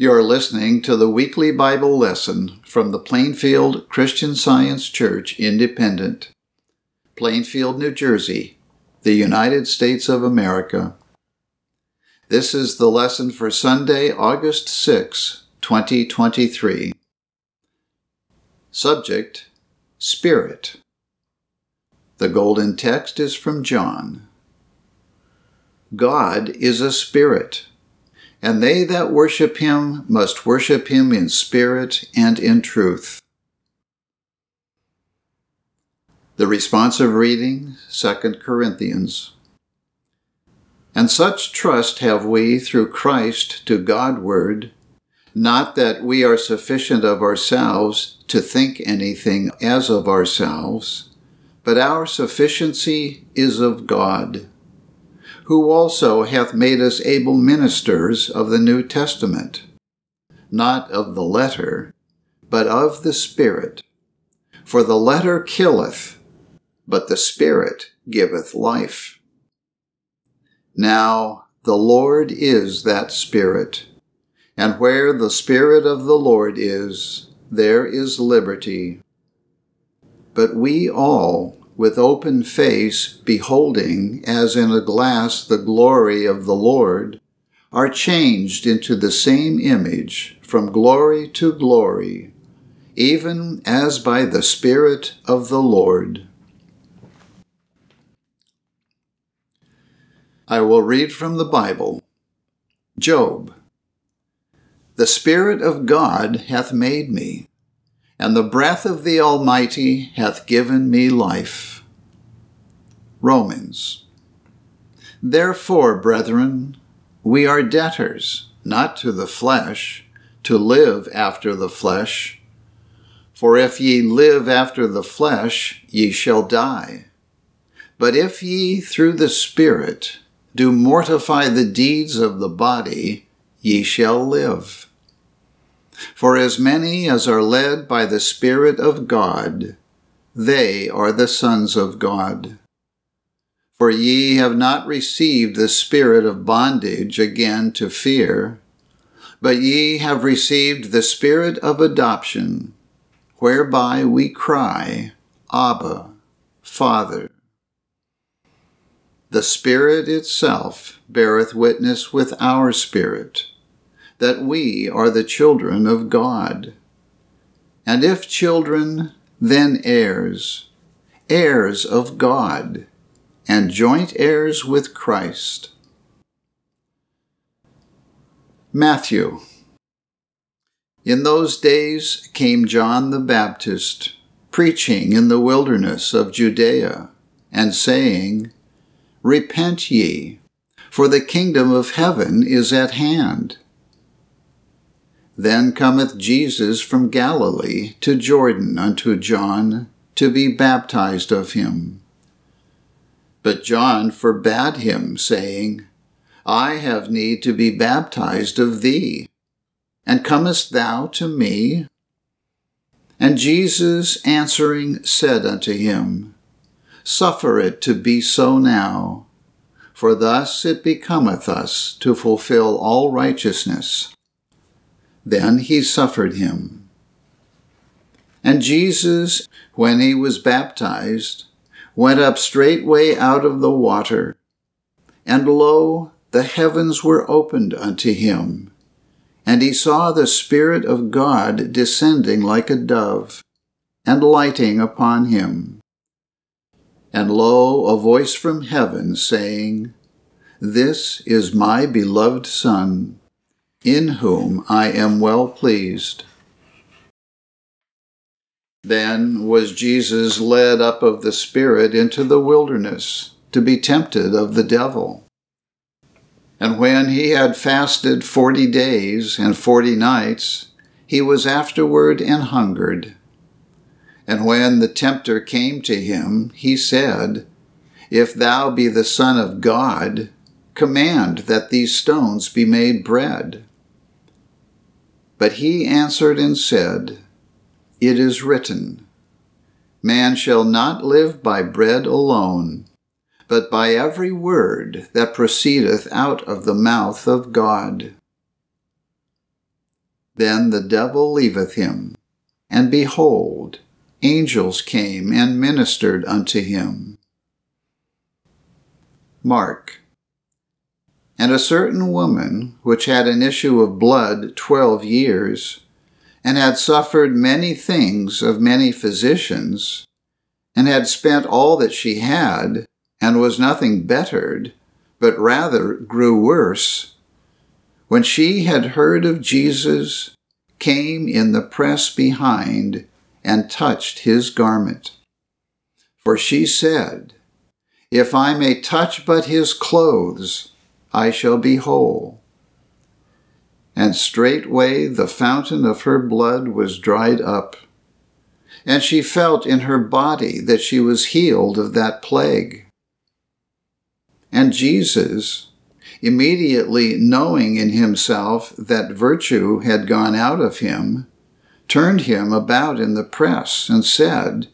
You're listening to the weekly Bible lesson from the Plainfield Christian Science Church Independent, Plainfield, New Jersey, the United States of America. This is the lesson for Sunday, August 6, 2023. Subject Spirit. The golden text is from John. God is a spirit and they that worship him must worship him in spirit and in truth. The responsive reading, 2 Corinthians. And such trust have we through Christ to Godward, not that we are sufficient of ourselves to think anything as of ourselves, but our sufficiency is of God who also hath made us able ministers of the New Testament, not of the letter, but of the Spirit. For the letter killeth, but the Spirit giveth life. Now the Lord is that Spirit, and where the Spirit of the Lord is, there is liberty. But we all, with open face, beholding, as in a glass, the glory of the Lord, are changed into the same image from glory to glory, even as by the Spirit of the Lord. I will read from the Bible. Job. The Spirit of God hath made me and the breath of the Almighty hath given me life. Romans. Therefore, brethren, we are debtors, not to the flesh, to live after the flesh. For if ye live after the flesh, ye shall die. But if ye through the Spirit do mortify the deeds of the body, ye shall live. For as many as are led by the Spirit of God, they are the sons of God. For ye have not received the spirit of bondage again to fear, but ye have received the spirit of adoption, whereby we cry, Abba, Father. The Spirit itself beareth witness with our spirit that we are the children of God. And if children, then heirs, heirs of God, and joint heirs with Christ. Matthew. In those days came John the Baptist, preaching in the wilderness of Judea, and saying, Repent ye, for the kingdom of heaven is at hand. Then cometh Jesus from Galilee to Jordan unto John to be baptized of him. But John forbade him, saying, I have need to be baptized of thee, and comest thou to me? And Jesus answering said unto him, Suffer it to be so now, for thus it becometh us to fulfill all righteousness. Then he suffered him. And Jesus, when he was baptized, went up straightway out of the water. And lo, the heavens were opened unto him. And he saw the Spirit of God descending like a dove, and lighting upon him. And lo, a voice from heaven saying, This is my beloved Son in whom I am well pleased. Then was Jesus led up of the Spirit into the wilderness to be tempted of the devil. And when he had fasted forty days and forty nights, he was afterward and hungered. And when the tempter came to him, he said, If thou be the Son of God, command that these stones be made bread. But he answered and said, It is written, Man shall not live by bread alone, but by every word that proceedeth out of the mouth of God. Then the devil leaveth him. And behold, angels came and ministered unto him. Mark. And a certain woman, which had an issue of blood twelve years, and had suffered many things of many physicians, and had spent all that she had, and was nothing bettered, but rather grew worse, when she had heard of Jesus, came in the press behind and touched his garment. For she said, If I may touch but his clothes, I shall be whole. And straightway the fountain of her blood was dried up, and she felt in her body that she was healed of that plague. And Jesus, immediately knowing in himself that virtue had gone out of him, turned him about in the press and said,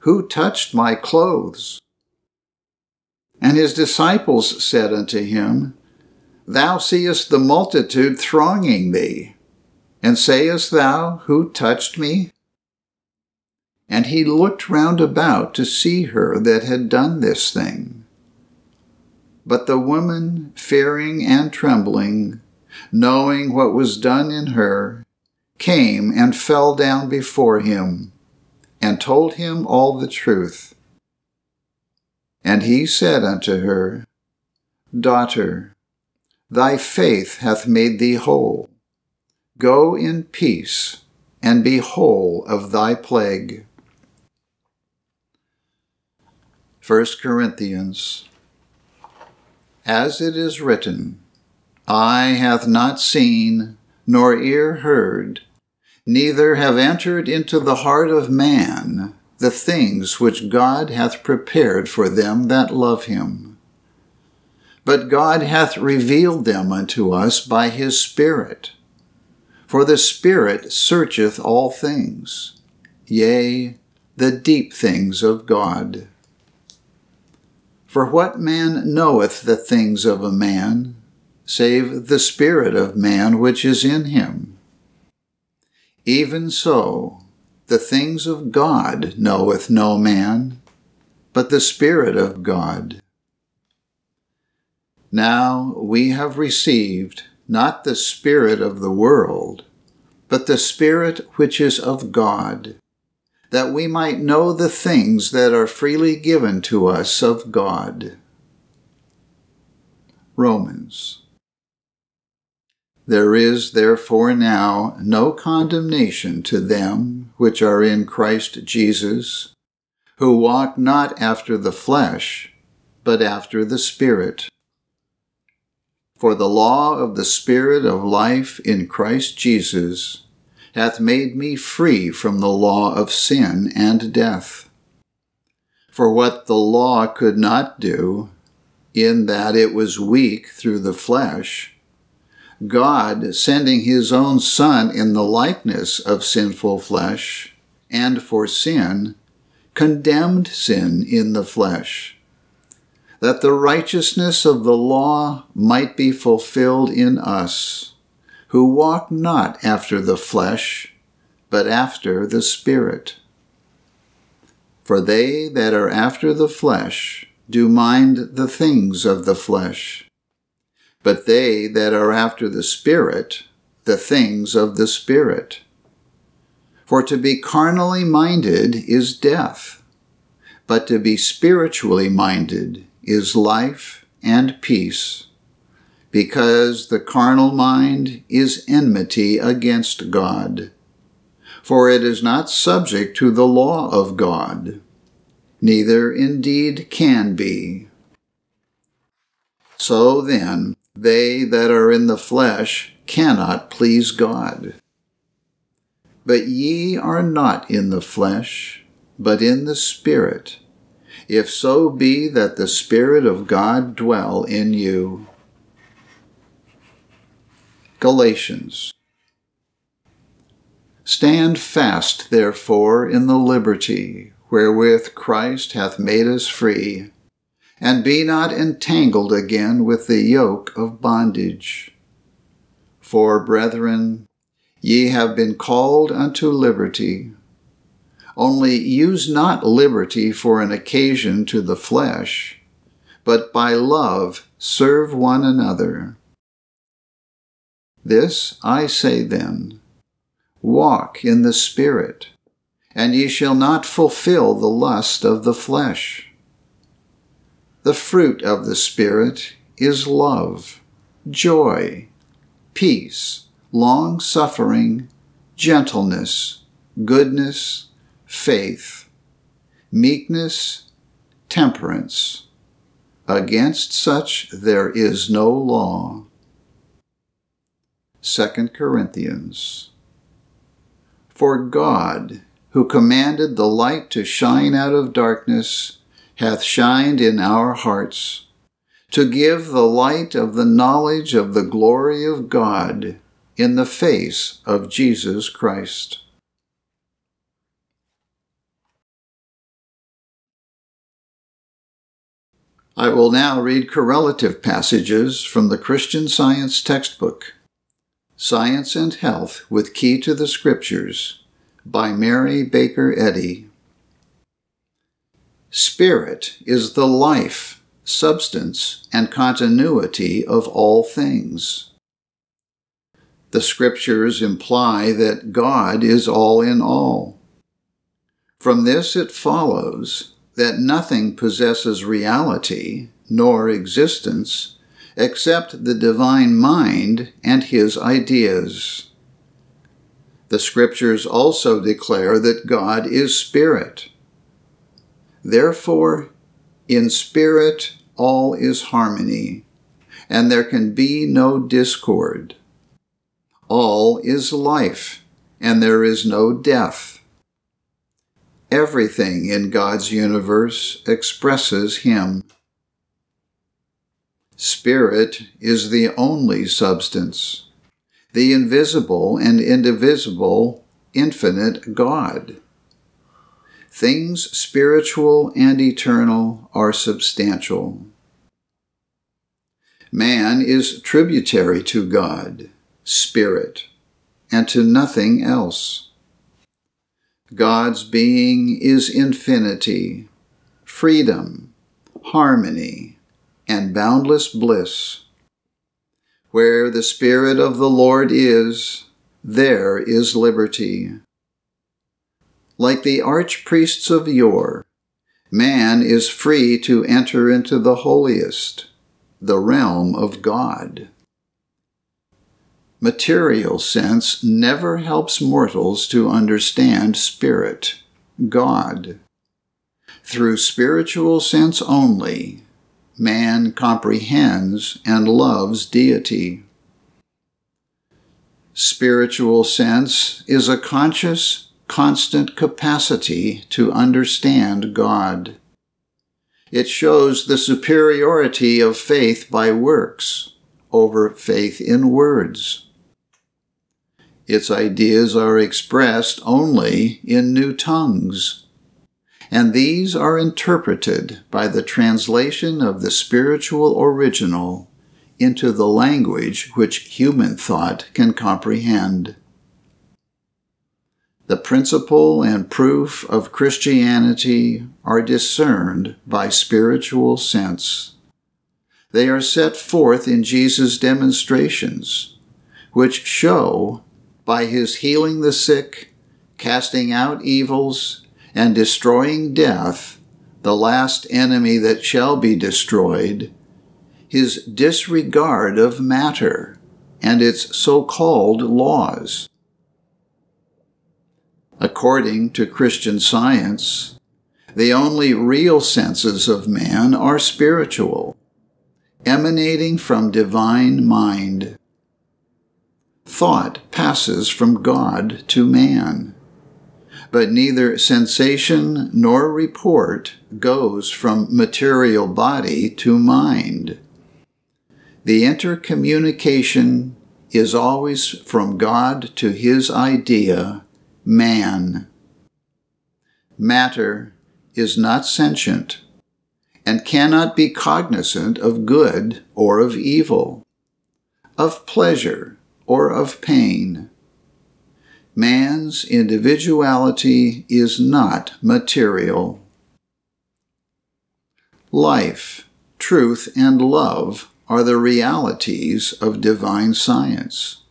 Who touched my clothes? And his disciples said unto him, Thou seest the multitude thronging thee, and sayest thou, Who touched me? And he looked round about to see her that had done this thing. But the woman, fearing and trembling, knowing what was done in her, came and fell down before him, and told him all the truth. And he said unto her, Daughter, thy faith hath made thee whole. Go in peace, and be whole of thy plague. 1 Corinthians as it is written, Eye hath not seen, nor ear heard, neither have entered into the heart of man the things which God hath prepared for them that love him. But God hath revealed them unto us by his Spirit. For the Spirit searcheth all things, yea, the deep things of God. For what man knoweth the things of a man, save the Spirit of man which is in him? Even so, the things of God knoweth no man, but the Spirit of God. Now we have received not the Spirit of the world, but the Spirit which is of God that we might know the things that are freely given to us of God. Romans. There is therefore now no condemnation to them which are in Christ Jesus, who walk not after the flesh, but after the Spirit. For the law of the Spirit of life in Christ Jesus hath made me free from the law of sin and death. For what the law could not do, in that it was weak through the flesh, God, sending his own Son in the likeness of sinful flesh, and for sin, condemned sin in the flesh, that the righteousness of the law might be fulfilled in us who walk not after the flesh, but after the Spirit. For they that are after the flesh do mind the things of the flesh, but they that are after the Spirit, the things of the Spirit. For to be carnally minded is death, but to be spiritually minded is life and peace because the carnal mind is enmity against God. For it is not subject to the law of God, neither indeed can be. So then, they that are in the flesh cannot please God. But ye are not in the flesh, but in the Spirit, if so be that the Spirit of God dwell in you. Galatians. Stand fast, therefore, in the liberty wherewith Christ hath made us free, and be not entangled again with the yoke of bondage. For, brethren, Ye have been called unto liberty. Only use not liberty for an occasion to the flesh, but by love serve one another. This I say then Walk in the Spirit, and ye shall not fulfill the lust of the flesh. The fruit of the Spirit is love, joy, peace, long suffering, gentleness, goodness, faith, meekness, temperance. Against such there is no law. 2 Corinthians. For God, who commanded the light to shine out of darkness, hath shined in our hearts, to give the light of the knowledge of the glory of God in the face of Jesus Christ. I will now read correlative passages from the Christian Science textbook, Science and Health with Key to the Scriptures, by Mary Baker Eddy. Spirit is the life, substance, and continuity of all things. The Scriptures imply that God is all in all. From this it follows that nothing possesses reality nor existence except the divine mind and his ideas. The scriptures also declare that God is spirit. Therefore, in spirit all is harmony, and there can be no discord. All is life, and there is no death. Everything in God's universe expresses Him. Spirit is the only substance, the invisible and indivisible, infinite God. Things spiritual and eternal are substantial. Man is tributary to God, Spirit, and to nothing else. God's being is infinity, freedom, harmony, and boundless bliss. Where the Spirit of the Lord is, there is liberty. Like the archpriests of yore, man is free to enter into the holiest, the realm of God material sense never helps mortals to understand spirit, God. Through spiritual sense only, man comprehends and loves deity. Spiritual sense is a conscious, constant capacity to understand God. It shows the superiority of faith by works over faith in words. Its ideas are expressed only in new tongues, and these are interpreted by the translation of the spiritual original into the language which human thought can comprehend. The principle and proof of Christianity are discerned by spiritual sense. They are set forth in Jesus' demonstrations, which show by his healing the sick, casting out evils, and destroying death, the last enemy that shall be destroyed, his disregard of matter and its so called laws. According to Christian science, the only real senses of man are spiritual, emanating from divine mind thought passes from God to man. But neither sensation nor report goes from material body to mind. The intercommunication is always from God to his idea, man. Matter is not sentient and cannot be cognizant of good or of evil, of pleasure or of pain. Man's individuality is not material. Life, truth, and love are the realities of divine science.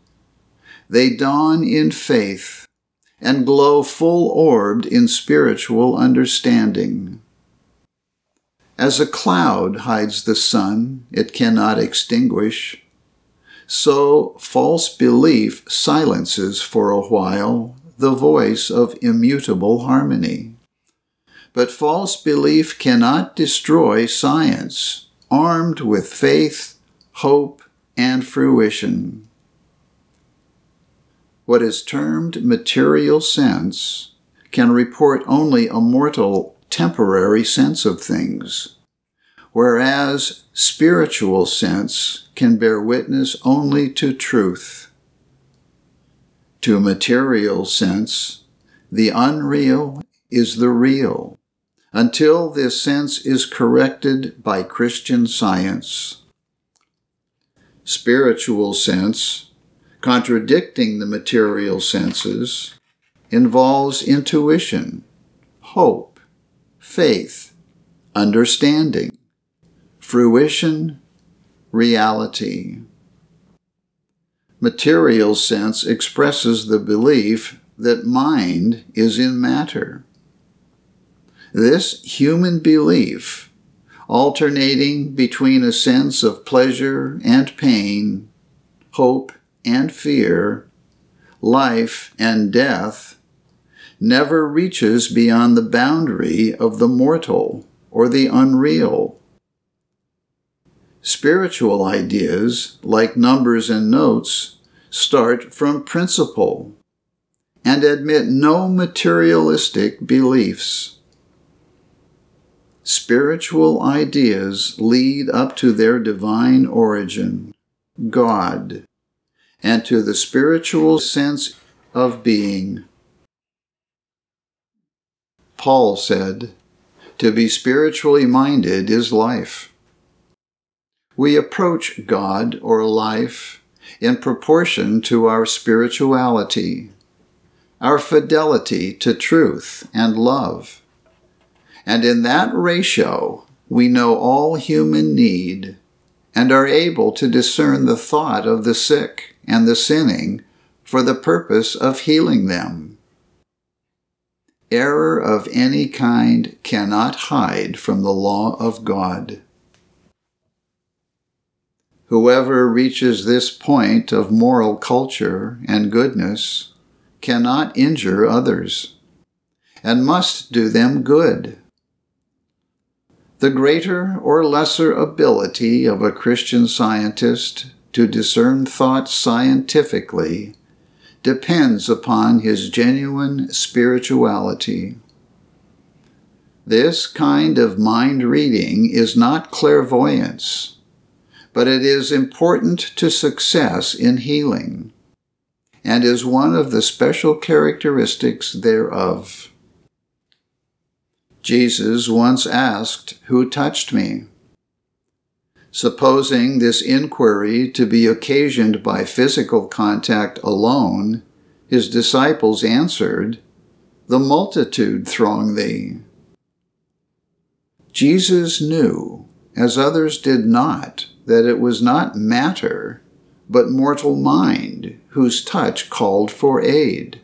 They dawn in faith and glow full orbed in spiritual understanding. As a cloud hides the sun it cannot extinguish, so false belief silences for a while the voice of immutable harmony. But false belief cannot destroy science, armed with faith, hope, and fruition. What is termed material sense can report only a mortal, temporary sense of things, whereas spiritual sense can bear witness only to truth. To material sense, the unreal is the real, until this sense is corrected by Christian science. Spiritual sense, contradicting the material senses, involves intuition, hope, faith, understanding, fruition, reality. Material sense expresses the belief that mind is in matter. This human belief, alternating between a sense of pleasure and pain, hope and fear, life and death, never reaches beyond the boundary of the mortal or the unreal Spiritual ideas, like numbers and notes, start from principle and admit no materialistic beliefs. Spiritual ideas lead up to their divine origin, God, and to the spiritual sense of being. Paul said, To be spiritually minded is life. We approach God or life in proportion to our spirituality, our fidelity to truth and love. And in that ratio, we know all human need and are able to discern the thought of the sick and the sinning for the purpose of healing them. Error of any kind cannot hide from the law of God. Whoever reaches this point of moral culture and goodness cannot injure others and must do them good. The greater or lesser ability of a Christian scientist to discern thoughts scientifically depends upon his genuine spirituality. This kind of mind reading is not clairvoyance but it is important to success in healing and is one of the special characteristics thereof. Jesus once asked, Who touched me? Supposing this inquiry to be occasioned by physical contact alone, his disciples answered, The multitude throng thee. Jesus knew, as others did not, that it was not matter, but mortal mind whose touch called for aid.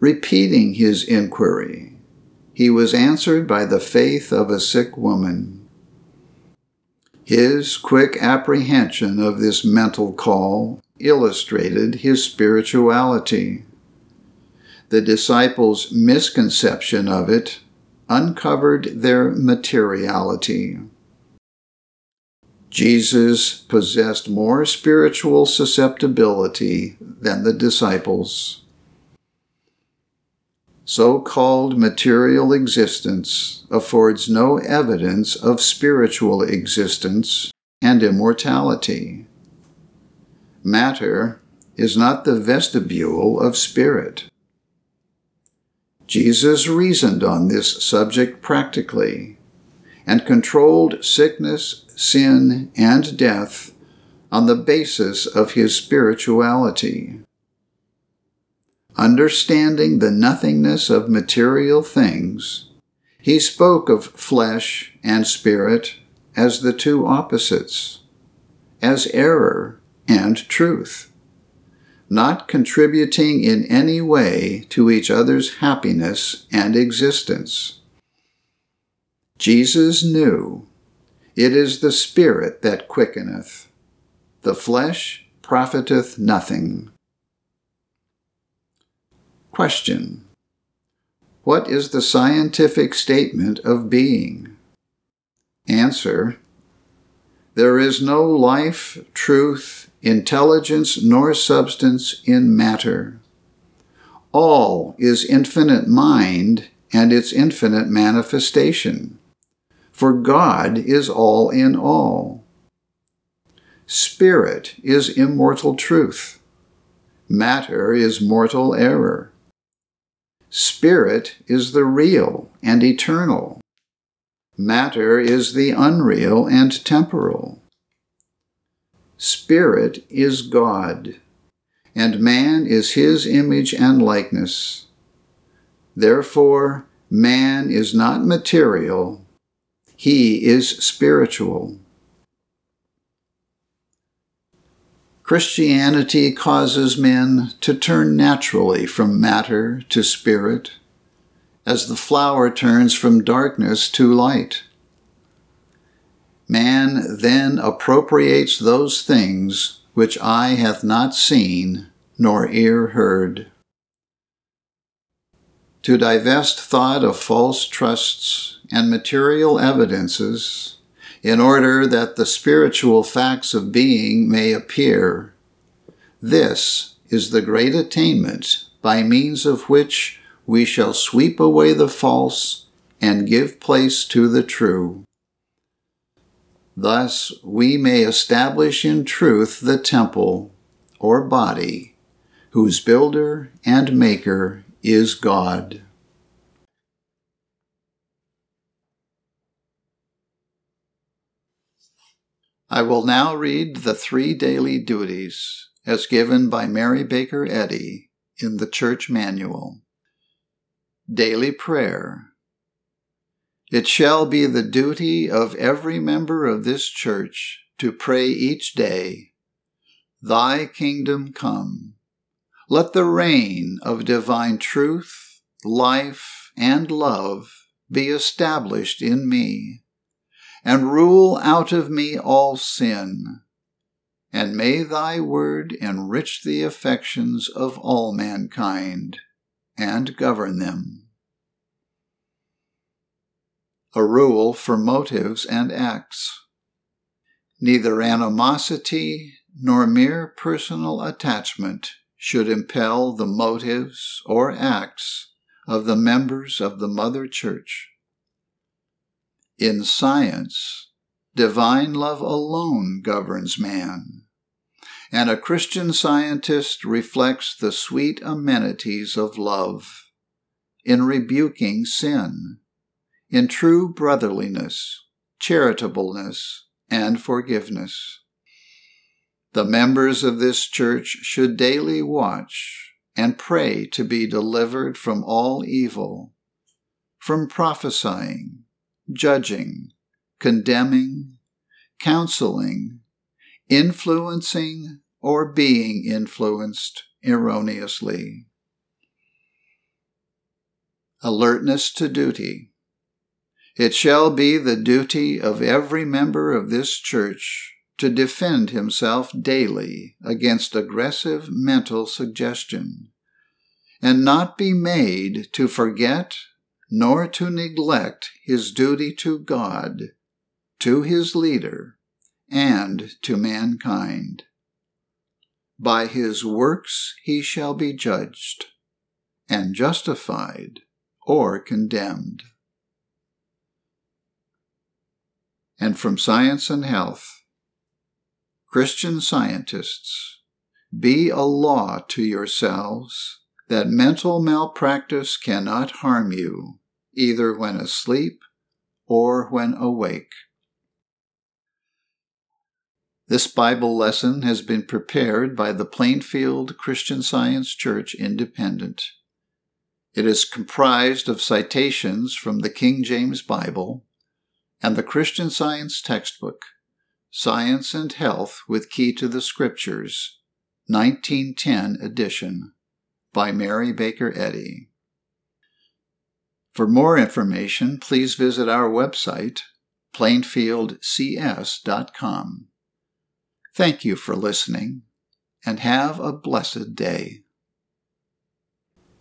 Repeating his inquiry, he was answered by the faith of a sick woman. His quick apprehension of this mental call illustrated his spirituality. The disciples' misconception of it uncovered their materiality. Jesus possessed more spiritual susceptibility than the disciples. So called material existence affords no evidence of spiritual existence and immortality. Matter is not the vestibule of spirit. Jesus reasoned on this subject practically and controlled sickness, sin, and death on the basis of his spirituality. Understanding the nothingness of material things, he spoke of flesh and spirit as the two opposites, as error and truth, not contributing in any way to each other's happiness and existence. Jesus knew it is the Spirit that quickeneth, the flesh profiteth nothing. Question What is the scientific statement of being? Answer There is no life, truth, intelligence, nor substance in matter. All is infinite mind and its infinite manifestation for God is all in all. Spirit is immortal truth. Matter is mortal error. Spirit is the real and eternal. Matter is the unreal and temporal. Spirit is God, and man is his image and likeness. Therefore, man is not material, he is spiritual. Christianity causes men to turn naturally from matter to spirit, as the flower turns from darkness to light. Man then appropriates those things which eye hath not seen, nor ear heard. To divest thought of false trusts and material evidences in order that the spiritual facts of being may appear. This is the great attainment by means of which we shall sweep away the false and give place to the true. Thus we may establish in truth the temple, or body, whose builder and maker is God. I will now read the three daily duties as given by Mary Baker Eddy in the Church Manual. Daily Prayer. It shall be the duty of every member of this church to pray each day, Thy kingdom come. Let the reign of divine truth, life, and love be established in me and rule out of me all sin. And may thy word enrich the affections of all mankind and govern them. A rule for motives and acts. Neither animosity nor mere personal attachment should impel the motives or acts of the members of the Mother Church. In science, divine love alone governs man, and a Christian scientist reflects the sweet amenities of love in rebuking sin, in true brotherliness, charitableness, and forgiveness. The members of this church should daily watch and pray to be delivered from all evil, from prophesying, judging, condemning, counseling, influencing, or being influenced erroneously. Alertness to duty. It shall be the duty of every member of this church to defend himself daily against aggressive mental suggestion, and not be made to forget nor to neglect his duty to God, to his leader, and to mankind. By his works he shall be judged, and justified or condemned. And from Science and Health Christian scientists, be a law to yourselves that mental malpractice cannot harm you, either when asleep or when awake. This Bible lesson has been prepared by the Plainfield Christian Science Church Independent. It is comprised of citations from the King James Bible and the Christian Science textbook, Science and Health with Key to the Scriptures, 1910 edition, by Mary Baker Eddy. For more information, please visit our website, plainfieldcs.com. Thank you for listening, and have a blessed day.